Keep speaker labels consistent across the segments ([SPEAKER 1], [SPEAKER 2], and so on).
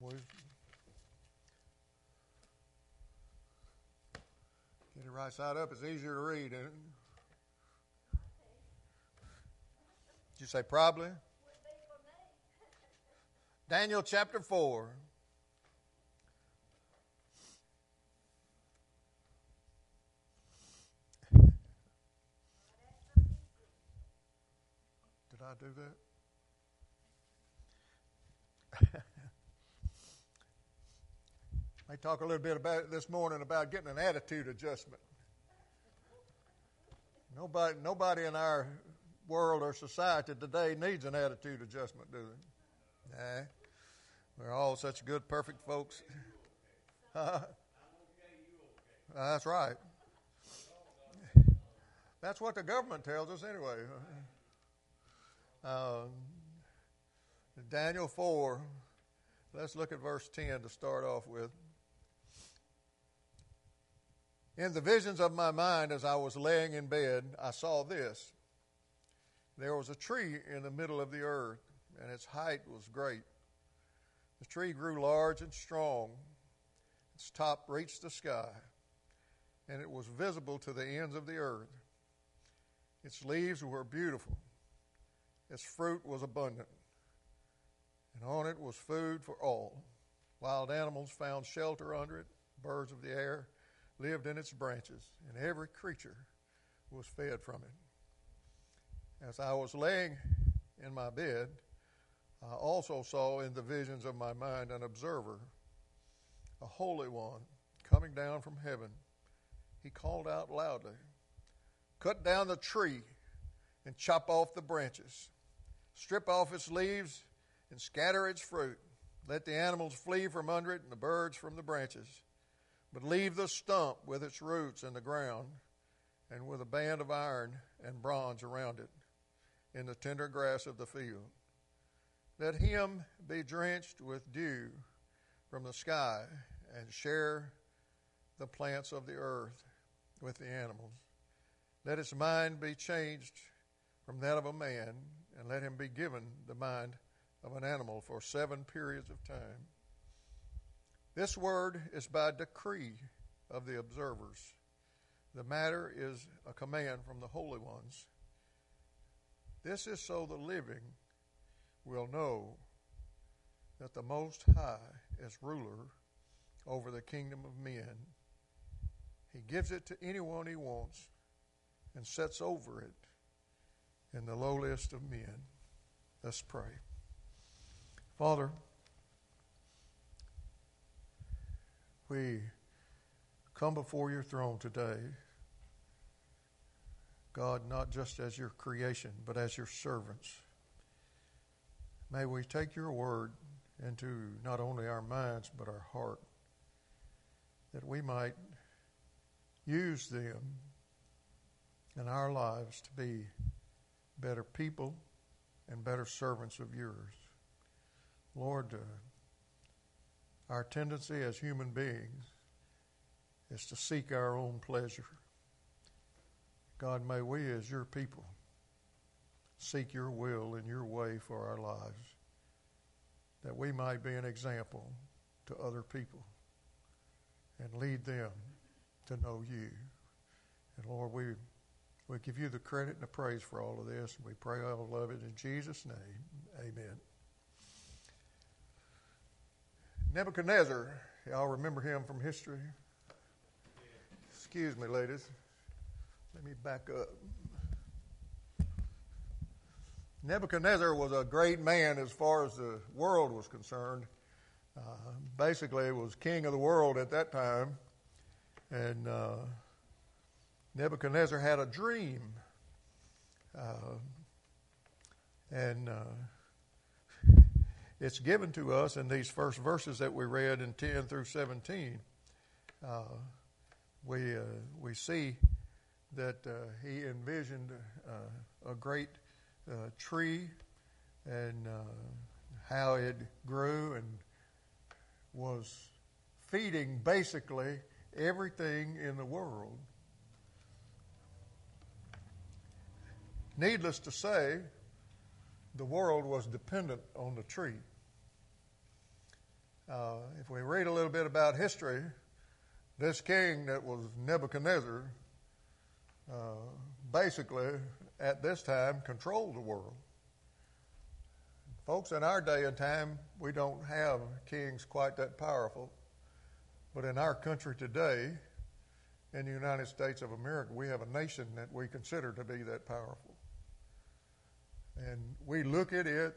[SPEAKER 1] Get it right side up. It's easier to read. Isn't it? Did you say probably? Daniel chapter 4. Did I do that? I talk a little bit about it this morning about getting an attitude adjustment. Nobody, nobody in our world or society today needs an attitude adjustment, do they? Nah. We're all such good, perfect folks. That's right. That's what the government tells us anyway. Um, Daniel 4, let's look at verse 10 to start off with. In the visions of my mind, as I was laying in bed, I saw this. There was a tree in the middle of the earth, and its height was great. The tree grew large and strong. Its top reached the sky, and it was visible to the ends of the earth. Its leaves were beautiful. Its fruit was abundant, and on it was food for all. Wild animals found shelter under it, birds of the air lived in its branches, and every creature was fed from it. As I was laying in my bed, I also saw in the visions of my mind an observer, a holy one, coming down from heaven. He called out loudly, Cut down the tree and chop off the branches, strip off its leaves and scatter its fruit. Let the animals flee from under it and the birds from the branches. But leave the stump with its roots in the ground and with a band of iron and bronze around it in the tender grass of the field. Let him be drenched with dew from the sky and share the plants of the earth with the animals. Let his mind be changed from that of a man, and let him be given the mind of an animal for seven periods of time. This word is by decree of the observers. The matter is a command from the holy ones. This is so the living will know that the Most High is ruler over the kingdom of men. He gives it to anyone he wants and sets over it in the lowliest of men. Let's pray. Father, we come before your throne today, God, not just as your creation, but as your servants. May we take your word into not only our minds, but our heart, that we might use them in our lives to be better people and better servants of yours. Lord, uh, our tendency as human beings is to seek our own pleasure. God, may we, as your people, seek your will and your way for our lives, that we might be an example to other people and lead them to know you. And Lord, we, we give you the credit and the praise for all of this, and we pray all of it in Jesus' name. Amen. Nebuchadnezzar, y'all remember him from history? Excuse me, ladies. Let me back up. Nebuchadnezzar was a great man as far as the world was concerned. Uh, basically, was king of the world at that time. And uh, Nebuchadnezzar had a dream. Uh, and uh, it's given to us in these first verses that we read in 10 through 17. Uh, we, uh, we see that uh, he envisioned uh, a great uh, tree and uh, how it grew and was feeding basically everything in the world. Needless to say, the world was dependent on the tree. Uh, if we read a little bit about history, this king that was Nebuchadnezzar uh, basically at this time controlled the world. Folks, in our day and time, we don't have kings quite that powerful. But in our country today, in the United States of America, we have a nation that we consider to be that powerful. And we look at it,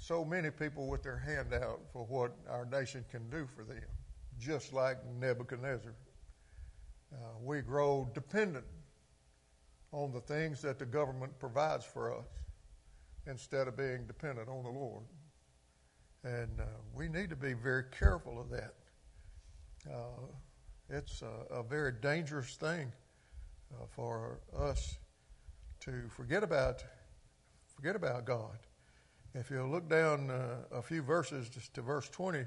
[SPEAKER 1] so many people with their hand out for what our nation can do for them, just like Nebuchadnezzar. Uh, we grow dependent on the things that the government provides for us instead of being dependent on the Lord. And uh, we need to be very careful of that. Uh, it's a, a, very dangerous thing uh, for us to forget about forget about God. If you look down uh, a few verses to verse 20,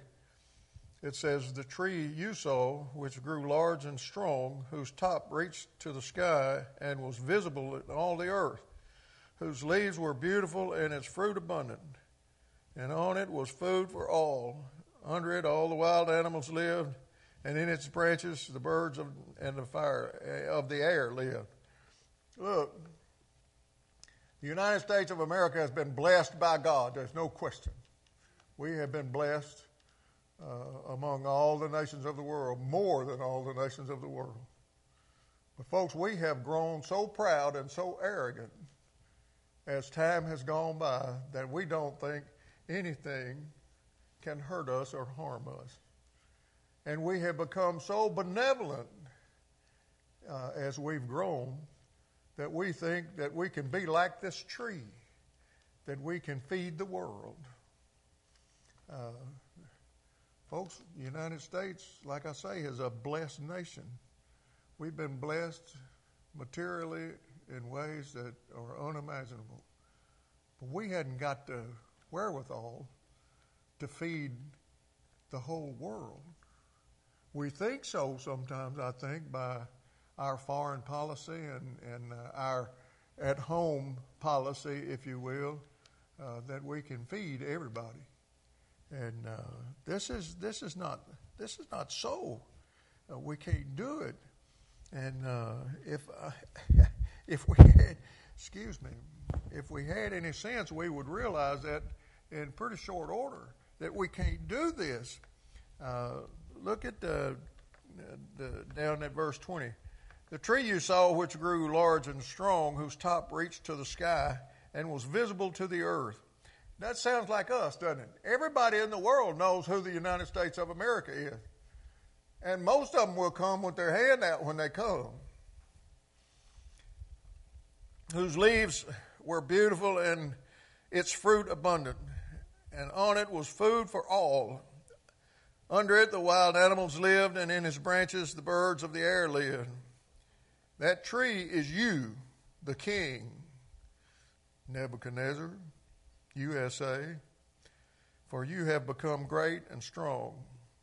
[SPEAKER 1] it says, The tree you saw, which grew large and strong, whose top reached to the sky and was visible in all the earth, whose leaves were beautiful and its fruit abundant. And on it was food for all. Under it all the wild animals lived, and in its branches the birds of, and the fire of the air lived. Look, the United States of America has been blessed by God. There's no question. We have been blessed uh, among all the nations of the world, more than all the nations of the world. But, folks, we have grown so proud and so arrogant as time has gone by that we don't think anything can hurt us or harm us. And we have become so benevolent uh, as we've grown that we think that we can be like this tree, that we can feed the world. Uh, folks, the United States, like I say, is a blessed nation. We've been blessed materially in ways that are unimaginable. But we hadn't got the wherewithal to feed the whole world. We think so sometimes, I think, by our foreign policy and, and uh, our at home policy, if you will, uh, that we can feed everybody. And uh, this is this is not this is not so. We can't do it. And if if we had, excuse me, if we had any sense, we would realize that in pretty short order that we can't do this. Uh, look at the, the, down at verse 20. The tree you saw, which grew large and strong, whose top reached to the sky and was visible to the earth. That sounds like us, doesn't it? Everybody in the world knows who the United States of America is. And most of them will come with their hand out when they come whose leaves were beautiful and its fruit abundant. And on it was food for all. Under it the wild animals lived, and in its branches the birds of the air lived. That tree is you, the king, Nebuchadnezzar, USA, for you have become great and strong.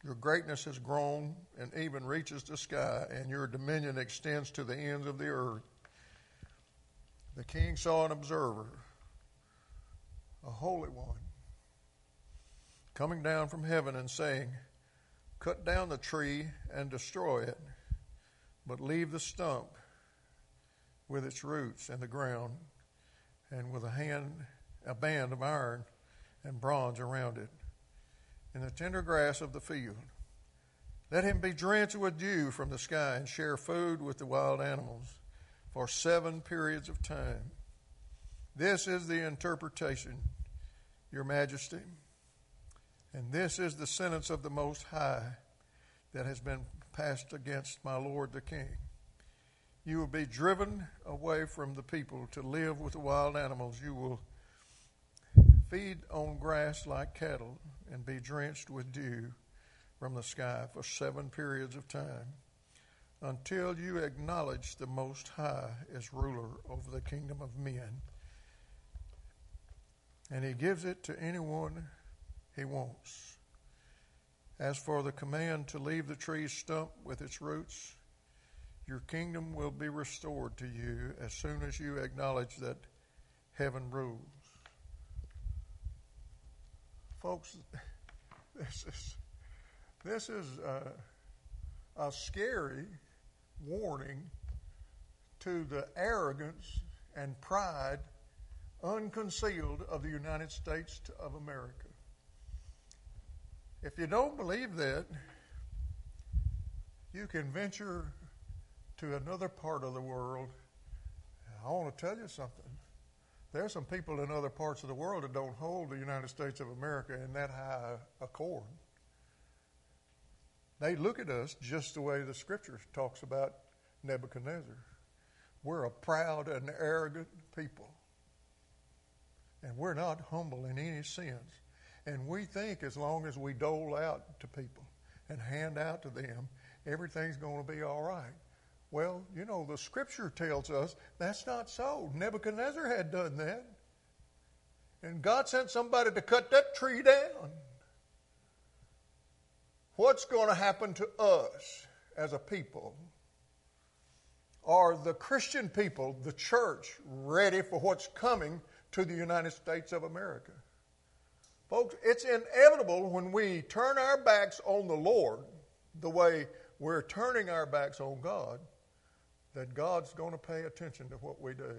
[SPEAKER 1] Your greatness has grown and even reaches the sky, and your dominion extends to the ends of the earth. The king saw an observer, a holy one, coming down from heaven and saying, Cut down the tree and destroy it, but leave the stump with its roots in the ground, and with a hand a band of iron and bronze around it, in the tender grass of the field. Let him be drenched with dew from the sky and share food with the wild animals for seven periods of time. This is the interpretation, Your Majesty. And this is the sentence of the Most High that has been passed against my Lord the King. You will be driven away from the people to live with the wild animals. You will feed on grass like cattle and be drenched with dew from the sky for seven periods of time until you acknowledge the Most High as ruler over the kingdom of men. And He gives it to anyone He wants. As for the command to leave the tree's stump with its roots, your kingdom will be restored to you as soon as you acknowledge that heaven rules. Folks, This is, this is a, a scary warning to the arrogance and pride unconcealed of the United States of America. If you don't believe that, you can venture to another part of the world. I want to tell you something. There are some people in other parts of the world that don't hold the United States of America in that high accord. They look at us just the way the scripture talks about Nebuchadnezzar. We're a proud and arrogant people. And we're not humble in any sense. And we think as long as we dole out to people and hand out to them, everything's going to be all right. Well, you know, the scripture tells us that's not so. Nebuchadnezzar had done that. And God sent somebody to cut that tree down. What's going to happen to us as a people? Are the Christian people, the church, ready for what's coming to the United States of America? Folks, it's inevitable when we turn our backs on the Lord the way we're turning our backs on God that God's going to pay attention to what we do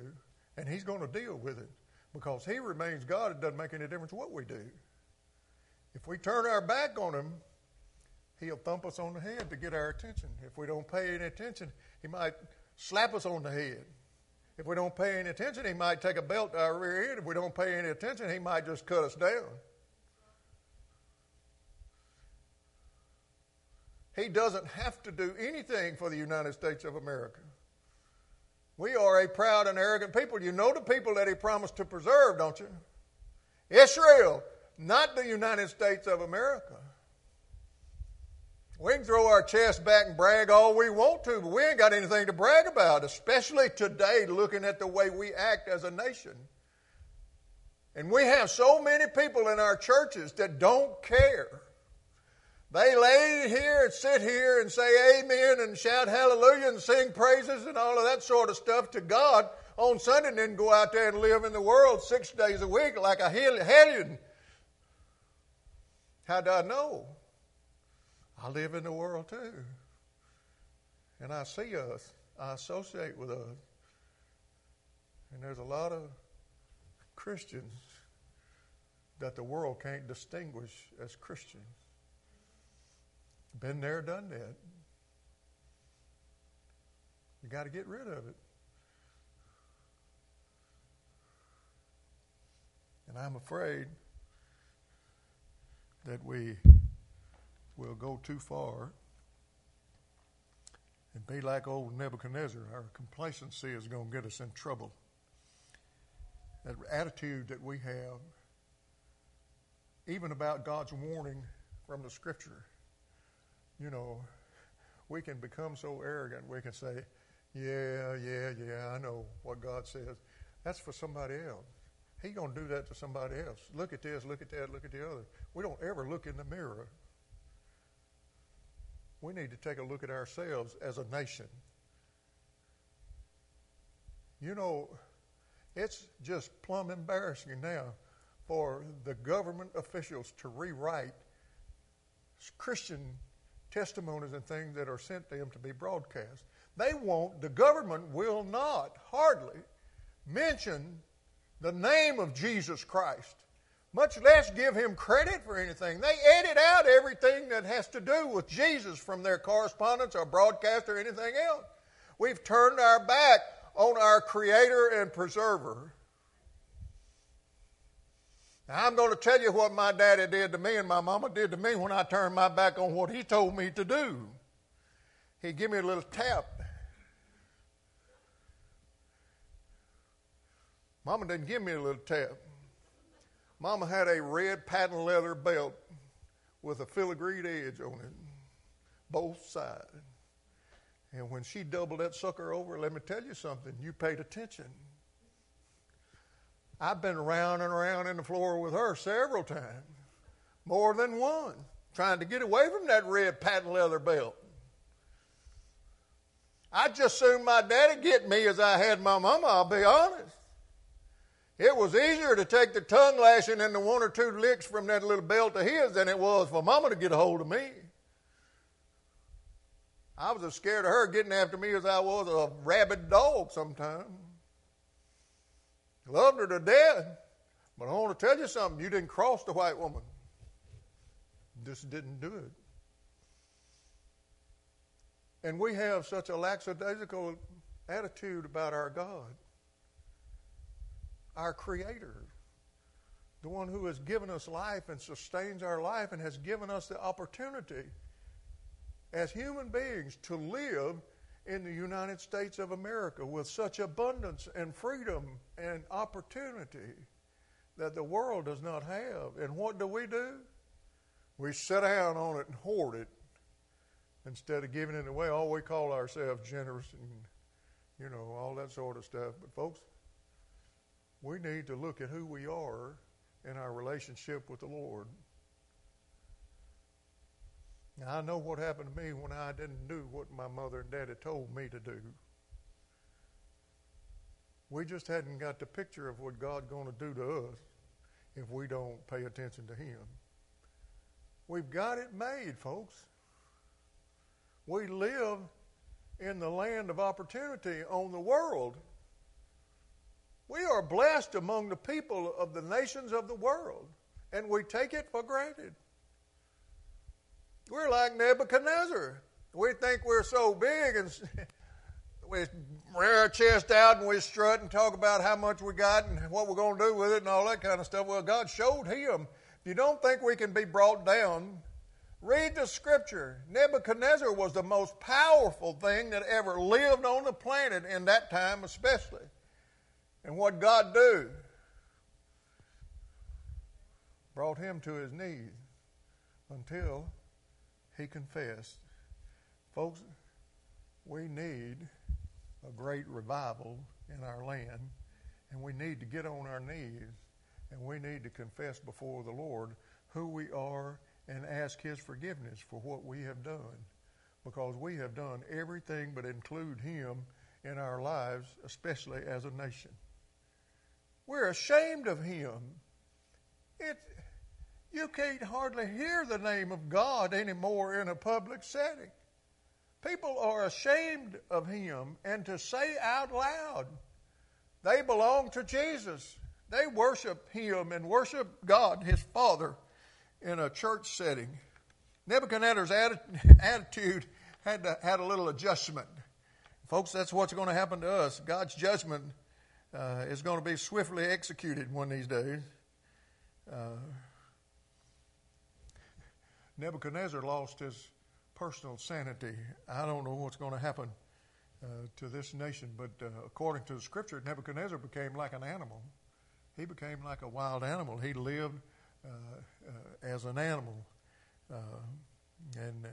[SPEAKER 1] and He's going to deal with it because He remains God. It doesn't make any difference what we do. If we turn our back on Him, He'll thump us on the head to get our attention. If we don't pay any attention, He might slap us on the head. If we don't pay any attention, He might take a belt to our rear end. If we don't pay any attention, He might just cut us down. He doesn't have to do anything for the United States of America. We are a proud and arrogant people. You know the people that he promised to preserve, don't you? Israel, not the United States of America. We can throw our chest back and brag all we want to, but we ain't got anything to brag about, especially today, looking at the way we act as a nation. And we have so many people in our churches that don't care they lay here and sit here and say amen and shout hallelujah and sing praises and all of that sort of stuff to God on Sunday and then go out there and live in the world six days a week like a hellion. How do I know? I live in the world too. And I see us, I associate with us. And there's a lot of Christians that the world can't distinguish as Christians. Been there, done that. You got to get rid of it. And I'm afraid that we will go too far and be like old Nebuchadnezzar. Our complacency is going to get us in trouble. That attitude that we have, even about God's warning from the Scripture, you know, we can become so arrogant, we can say, yeah, yeah, yeah, I know what God says. That's for somebody else. He's going to do that to somebody else. Look at this, look at that, look at the other. We don't ever look in the mirror. We need to take a look at ourselves as a nation. You know, it's just plumb embarrassing now for the government officials to rewrite Christian testimonies and things that are sent to them to be broadcast. They won't, the government will not hardly mention the name of Jesus Christ, much less give him credit for anything. They edit out everything that has to do with Jesus from their correspondence or broadcast or anything else. We've turned our back on our Creator and Preserver. Now, I'm going to tell you what my daddy did to me and my mama did to me when I turned my back on what he told me to do. He give me a little tap. Mama didn't give me a little tap. Mama had a red patent leather belt with a filigreed edge on it, both sides. And when she doubled that sucker over, let me tell you something, you paid attention. I've been around and around in the floor with her several times, more than one, trying to get away from that red patent leather belt. I'd just soon my daddy get me as I had my mama, I'll be honest. It was easier to take the tongue lashing and the one or two licks from that little belt of his than it was for Mama to get a hold of me. I was as scared of her getting after me as I was a rabid dog sometimes. Loved her to death. But I want to tell you something. You didn't cross the white woman. Just didn't do it. And we have such a lackadaisical attitude about our God, our Creator, the one who has given us life and sustains our life and has given us the opportunity as human beings to live in the United States of America with such abundance and freedom and opportunity that the world does not have. And what do we do? We sit down on it and hoard it instead of giving it away. All we call ourselves generous and, you know, all that sort of stuff. But, folks, we need to look at who we are in our relationship with the Lord. Now, I know what happened to me when I didn't do what my mother and daddy told me to do. We just hadn't got the picture of what God's going to do to us if we don't pay attention to Him. We've got it made, folks. We live in the land of opportunity on the world. We are blessed among the people of the nations of the world, and we take it for granted. We're like Nebuchadnezzar. We think we're so big and we rear our chest out and we strut and talk about how much we got and what we're going to do with it and all that kind of stuff. Well, God showed him. If you don't think we can be brought down, read the scripture. Nebuchadnezzar was the most powerful thing that ever lived on the planet in that time, especially. And what God do? Brought him to his knees until he confessed. Folks, we need a great revival in our land, and we need to get on our knees and we need to confess before the Lord who we are and ask His forgiveness for what we have done. Because we have done everything but include Him in our lives, especially as a nation. We're ashamed of Him. It, you can't hardly hear the name of God anymore in a public setting. People are ashamed of him and to say out loud, they belong to Jesus. They worship him and worship God, his Father, in a church setting. Nebuchadnezzar's attitude had, to, had a little adjustment. Folks, that's what's going to happen to us. God's judgment uh, is going to be swiftly executed one of these days. Uh, Nebuchadnezzar lost his personal sanity. I don't know what's going to happen uh, to this nation, but uh, according to the scripture, Nebuchadnezzar became like an animal. He became like a wild animal. He lived uh, uh as an animal. Uh, and uh,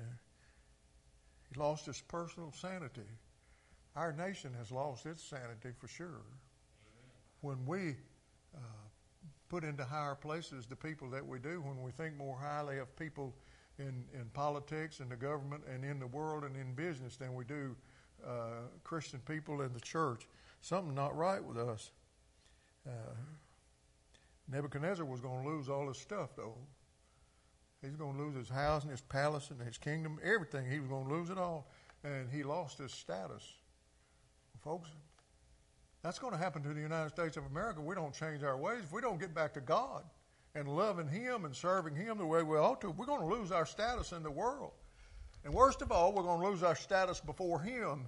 [SPEAKER 1] he lost his personal sanity. Our nation has lost its sanity for sure. When we put into higher places the people that we do, when we think more highly of people in, in politics and the government and in the world and in business than we do uh, Christian people in the church. Something not right with us. Uh, Nebuchadnezzar was going to lose all his stuff, though. He's going to lose his house and his palace and his kingdom, everything. He was going to lose it all. And he lost his status. Folks, that's going to happen to the United States of America. We don't change our ways. If we don't get back to God, and loving Him and serving Him the way we ought to, we're going to lose our status in the world. And worst of all, we're going to lose our status before Him.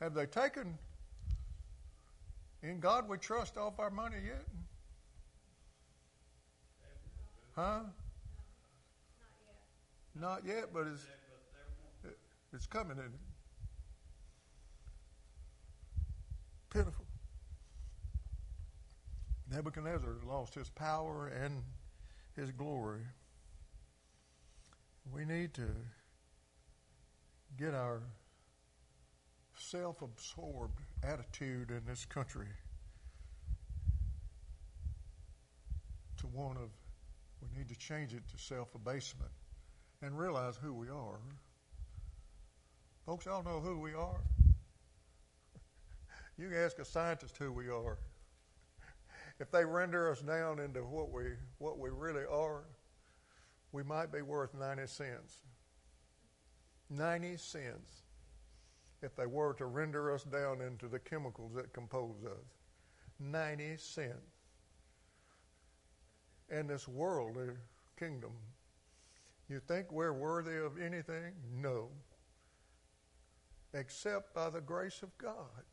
[SPEAKER 1] Have they taken in God we trust off our money yet? Huh? Not yet, but it's, it's coming in. Pitiful. Nebuchadnezzar lost his power and his glory. We need to get our self absorbed attitude in this country to one of, we need to change it to self abasement and realize who we are. Folks, y'all know who we are. You can ask a scientist who we are. If they render us down into what we what we really are, we might be worth 90 cents. 90 cents if they were to render us down into the chemicals that compose us. 90 cents. And this worldly kingdom, you think we're worthy of anything? No. Except by the grace of God.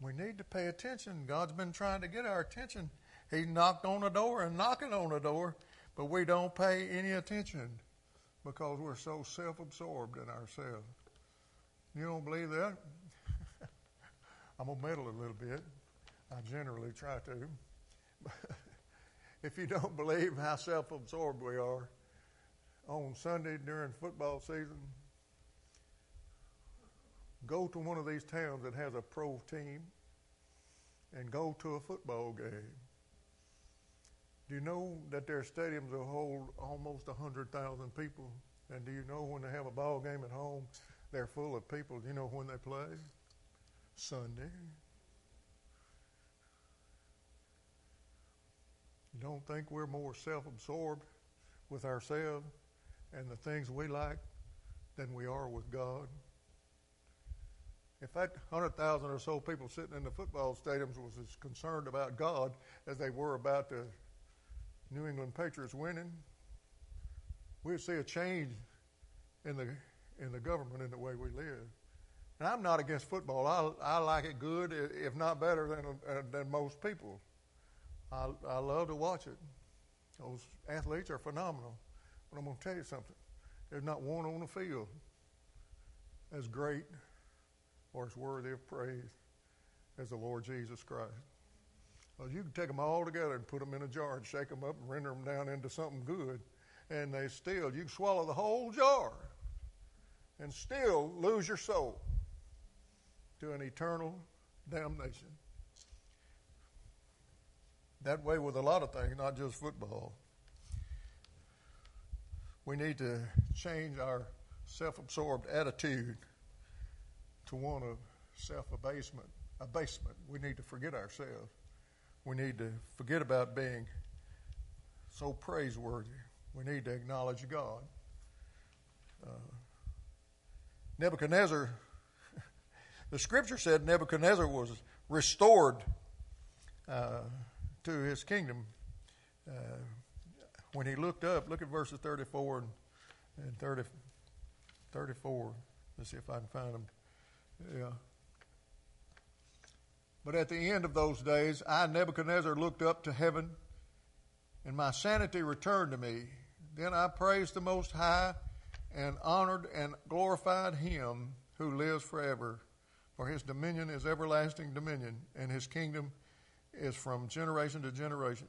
[SPEAKER 1] We need to pay attention. God's been trying to get our attention. He knocked on the door and knocking on the door, but we don't pay any attention because we're so self absorbed in ourselves. You don't believe that? I'm going to meddle a little bit. I generally try to. if you don't believe how self absorbed we are, on Sunday during football season, go to one of these towns that has a pro team and go to a football game. Do you know that their stadiums will hold almost 100,000 people? And do you know when they have a ball game at home, they're full of people? Do you know when they play? Sunday. You don't think we're more self absorbed with ourselves and the things we like than we are with God? If that 100,000 or so people sitting in the football stadiums was as concerned about God as they were about the New England Patriots winning, we'd see a change in the in the government in the way we live. And I'm not against football. I, I like it good, if not better than uh, than most people. I, I love to watch it. Those athletes are phenomenal. But I'm going to tell you something. There's not one on the field as great or as worthy of praise as the Lord Jesus Christ. Well, you can take them all together and put them in a jar and shake them up and render them down into something good, and they still, you can swallow the whole jar and still lose your soul to an eternal damnation. That way with a lot of things, not just football. We need to change our self absorbed attitude to one of self abasement. Abasement. We need to forget ourselves. We need to forget about being so praiseworthy. We need to acknowledge God. Uh, Nebuchadnezzar, the scripture said Nebuchadnezzar was restored uh, to his kingdom uh, when he looked up. Look at verses 34 and, and 30, 34. Let's see if I can find them. Yeah. But at the end of those days, I, Nebuchadnezzar, looked up to heaven, and my sanity returned to me. Then I praised the Most High and honored and glorified him who lives forever. For his dominion is everlasting dominion, and his kingdom is from generation to generation.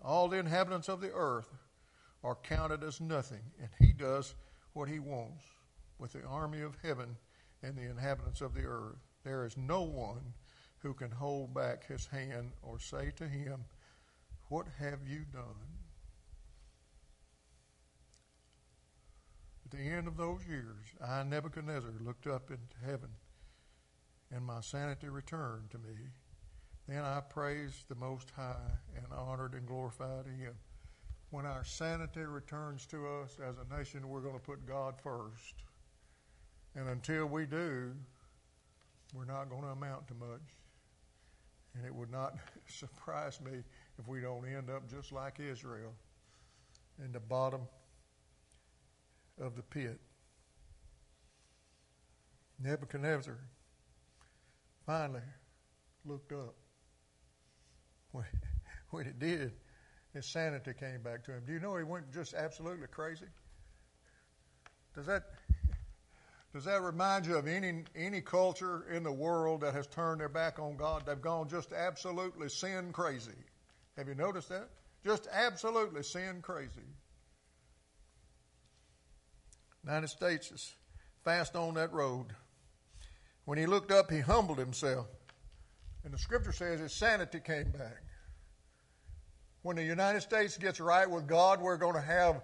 [SPEAKER 1] All the inhabitants of the earth are counted as nothing, and he does what he wants with the army of heaven and the inhabitants of the earth. There is no one who can hold back his hand or say to him, What have you done? At the end of those years, I, Nebuchadnezzar, looked up into heaven, and my sanity returned to me. Then I praised the Most High and honored and glorified Him. When our sanity returns to us as a nation, we're going to put God first. And until we do, we're not going to amount to much. And it would not surprise me if we don't end up just like Israel in the bottom of the pit. Nebuchadnezzar finally looked up. When, it did, his sanity came back to him. Do you know he went just absolutely crazy? Does that does that remind you of any, any culture in the world that has turned their back on God? They've gone just absolutely sin crazy. Have you noticed that? Just absolutely sin crazy. United States is fast on that road. When he looked up, he humbled himself. And the scripture says his sanity came back. When the United States gets right with God, we're going to have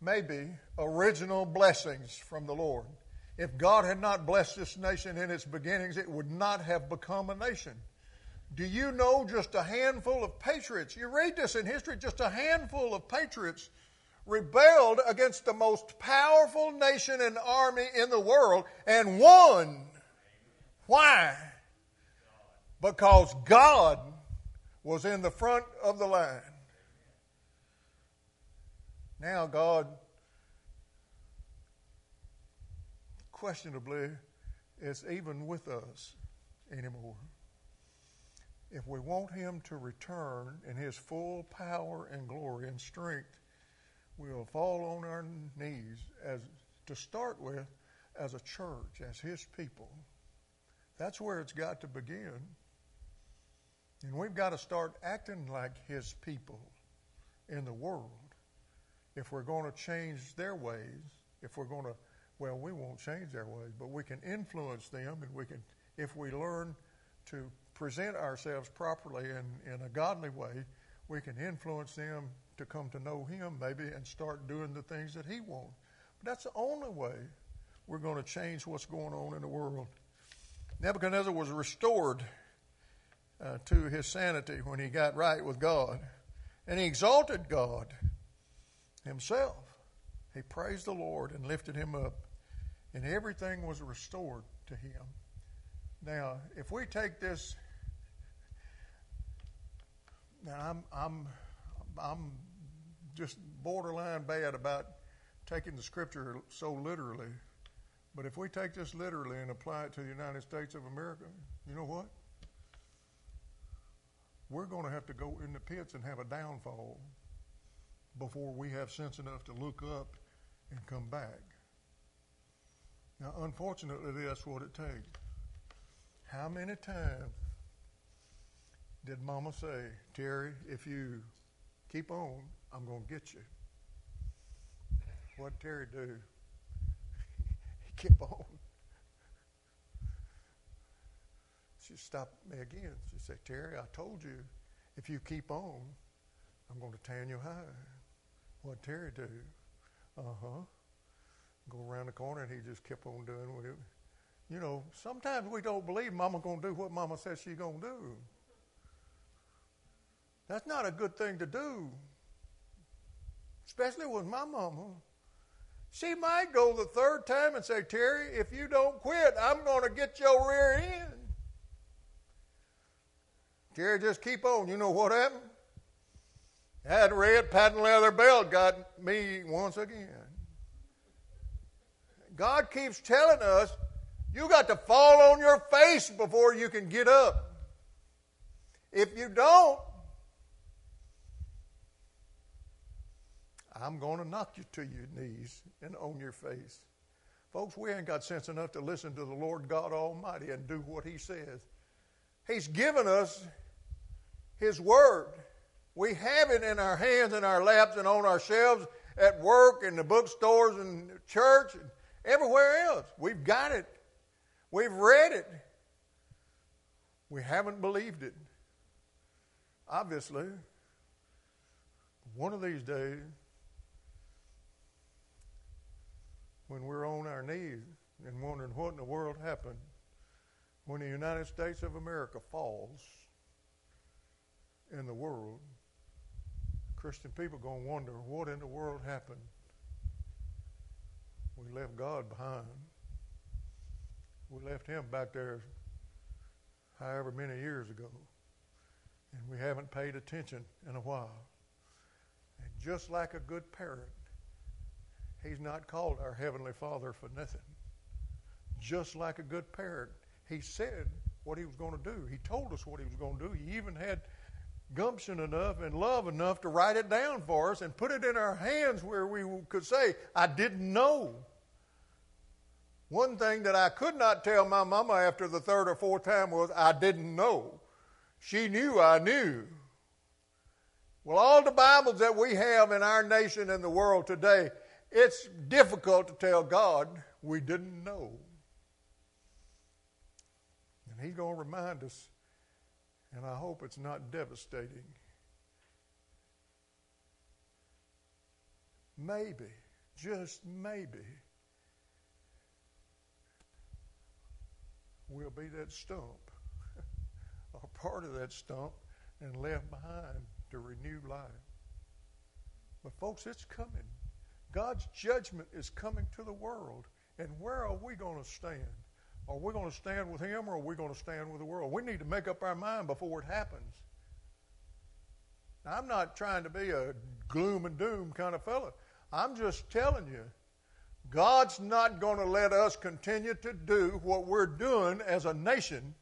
[SPEAKER 1] maybe original blessings from the Lord. If God had not blessed this nation in its beginnings, it would not have become a nation. Do you know just a handful of patriots? You read this in history, just a handful of patriots rebelled against the most powerful nation and army in the world and won. Why? Because God was in the front of the line. Now, God questionably is even with us anymore. If we want Him to return in His full power and glory and strength, we'll fall on our knees as to start with as a church, as His people. That's where it's got to begin. And we've got to start acting like His people in the world if we're going to change their ways, if we're going to, well, we won't change their ways, but we can influence them and we can, if we learn to present ourselves properly and in a godly way, we can influence them to come to know Him maybe and start doing the things that He wants. But that's the only way we're going to change what's going on in the world. Nebuchadnezzar was restored uh, to his sanity when he got right with God, and he exalted God himself. He praised the Lord and lifted him up, and everything was restored to him. Now, if we take this, now I'm I'm I'm just borderline bad about taking the scripture so literally. But if we take this literally and apply it to the United States of America, you know what? We're going to have to go in the pits and have a downfall before we have sense enough to look up and come back. Now, unfortunately, that's what it takes. How many times did Mama say, Terry, if you keep on, I'm going to get you? What Terry do? he kept on. She stopped me again. She said, Terry, I told you if you keep on, I'm going to tan you high. What Terry do? Uh huh. Go around the corner and he just kept on doing what it. You know, sometimes we don't believe Mama gonna do what Mama says she's gonna do. That's not a good thing to do. Especially with my mama. She might go the third time and say, Terry, if you don't quit, I'm going to get your rear end. Terry, just keep on. You know what happened? That red patent leather belt got me once again. God keeps telling us you got to fall on your face before you can get up. If you don't, I'm going to knock you to your knees and on your face. Folks, we ain't got sense enough to listen to the Lord God Almighty and do what He says. He's given us His Word. We have it in our hands, in our laps, and on our shelves at work, in the bookstores, and church, and everywhere else. We've got it. We've read it. We haven't believed it. Obviously, one of these days, when we're on our knees and wondering what in the world happened, when the United States of America falls in the world, Christian people going to wonder what in the world happened. We left God behind. We left Him back there however many years ago. And we haven't paid attention in a while. And just like a good parent, He's not called our Heavenly Father for nothing. Just like a good parent, He said what He was going to do. He told us what He was going to do. He even had gumption enough and love enough to write it down for us and put it in our hands where we could say, I didn't know. One thing that I could not tell my mama after the third or fourth time was, I didn't know. She knew I knew. Well, all the Bibles that we have in our nation and the world today, it's difficult to tell God we didn't know. And He's going to remind us and I hope it's not devastating. Maybe, just maybe, we'll be that stump or part of that stump and left behind to renew life. But, folks, it's coming. God's judgment is coming to the world. And where are we going to stand? Are we going to stand with Him or are we going to stand with the world? We need to make up our mind before it happens. Now, I'm not trying to be a gloom and doom kind of fellow. I'm just telling you, God's not going to let us continue to do what we're doing as a nation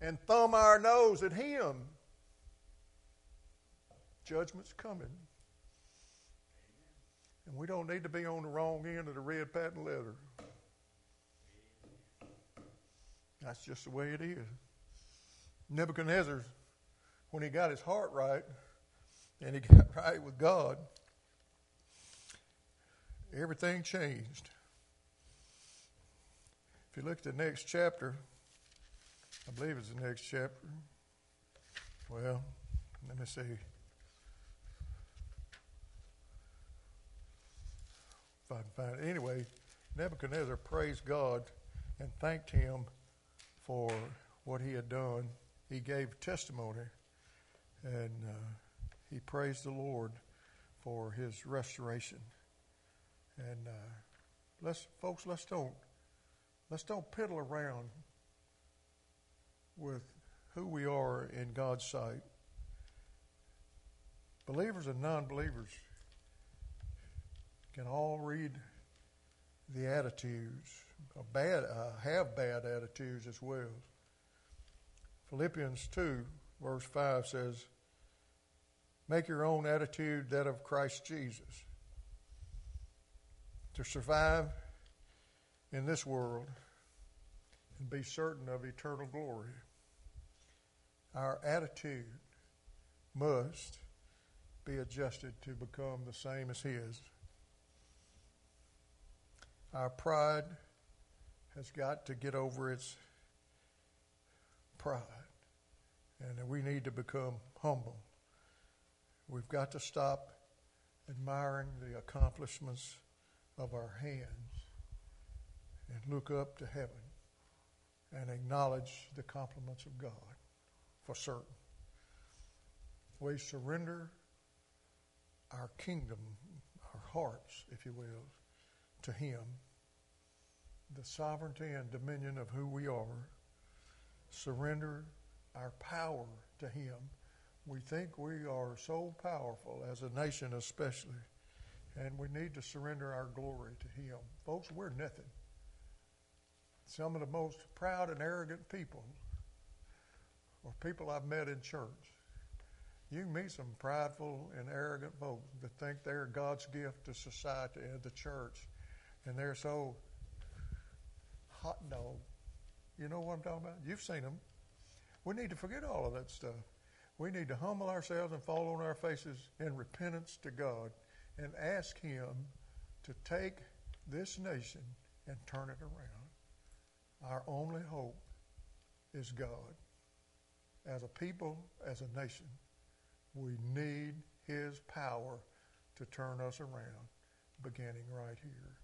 [SPEAKER 1] and thumb our nose at Him. Judgment's coming. And we don't need to be on the wrong end of the red patent leather. That's just the way it is. Nebuchadnezzar, when he got his heart right and he got right with God, everything changed. If you look at the next chapter, I believe it's the next chapter. Well, let me see. If I can find it. Anyway, Nebuchadnezzar praised God and thanked him for what he had done. He gave testimony and uh, he praised the Lord for his restoration. And uh, let's, folks, let's don't let's don't piddle around with who we are in God's sight. Believers and non-believers can all read the attitudes, bad, uh, have bad attitudes as well. Philippians 2, verse 5 says, Make your own attitude that of Christ Jesus. To survive in this world and be certain of eternal glory, our attitude must be adjusted to become the same as His. Our pride has got to get over its pride, and we need to become humble. We've got to stop admiring the accomplishments of our hands and look up to heaven and acknowledge the compliments of God for certain. We surrender our kingdom, our hearts, if you will, to Him, the sovereignty and dominion of who we are, surrender our power to Him. We think we are so powerful as a nation, especially, and we need to surrender our glory to Him. Folks, we're nothing. Some of the most proud and arrogant people are people I've met in church. You meet some prideful and arrogant folks that think they're God's gift to society and the church and they're so hot dog. You know what I'm talking about? You've seen them. We need to forget all of that stuff. We need to humble ourselves and fall on our faces in repentance to God and ask Him to take this nation and turn it around. Our only hope is God. As a people, as a nation, we need His power to turn us around, beginning right here.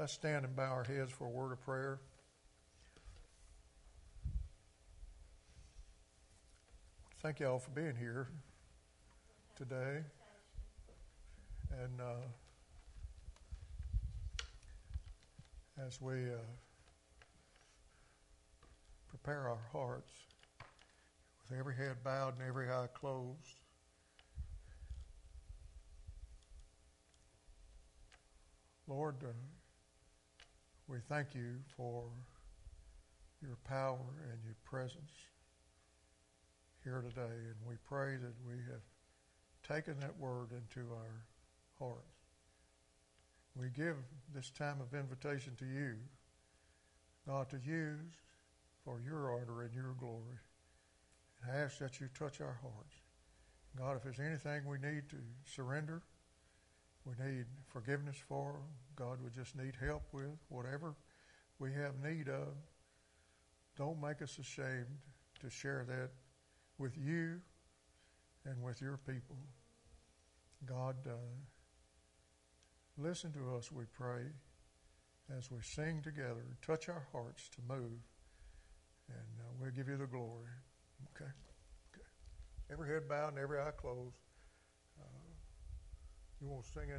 [SPEAKER 1] Let's stand and bow our heads for a word of prayer. Thank you all for being here today. And uh, as we uh, prepare our hearts with every head bowed and every eye closed, Lord, uh, we thank you for your power and your presence here today, and we pray that we have taken that word into our hearts. We give this time of invitation to you, God, to use for your honor and your glory. And ask that you touch our hearts. God, if there's anything we need to surrender, we need forgiveness for. God, we just need help with whatever we have need of. Don't make us ashamed to share that with you and with your people. God, uh, listen to us, we pray, as we sing together. Touch our hearts to move, and uh, we'll give you the glory. Okay? Okay. Every head bowed and every eye closed. You won't sing any?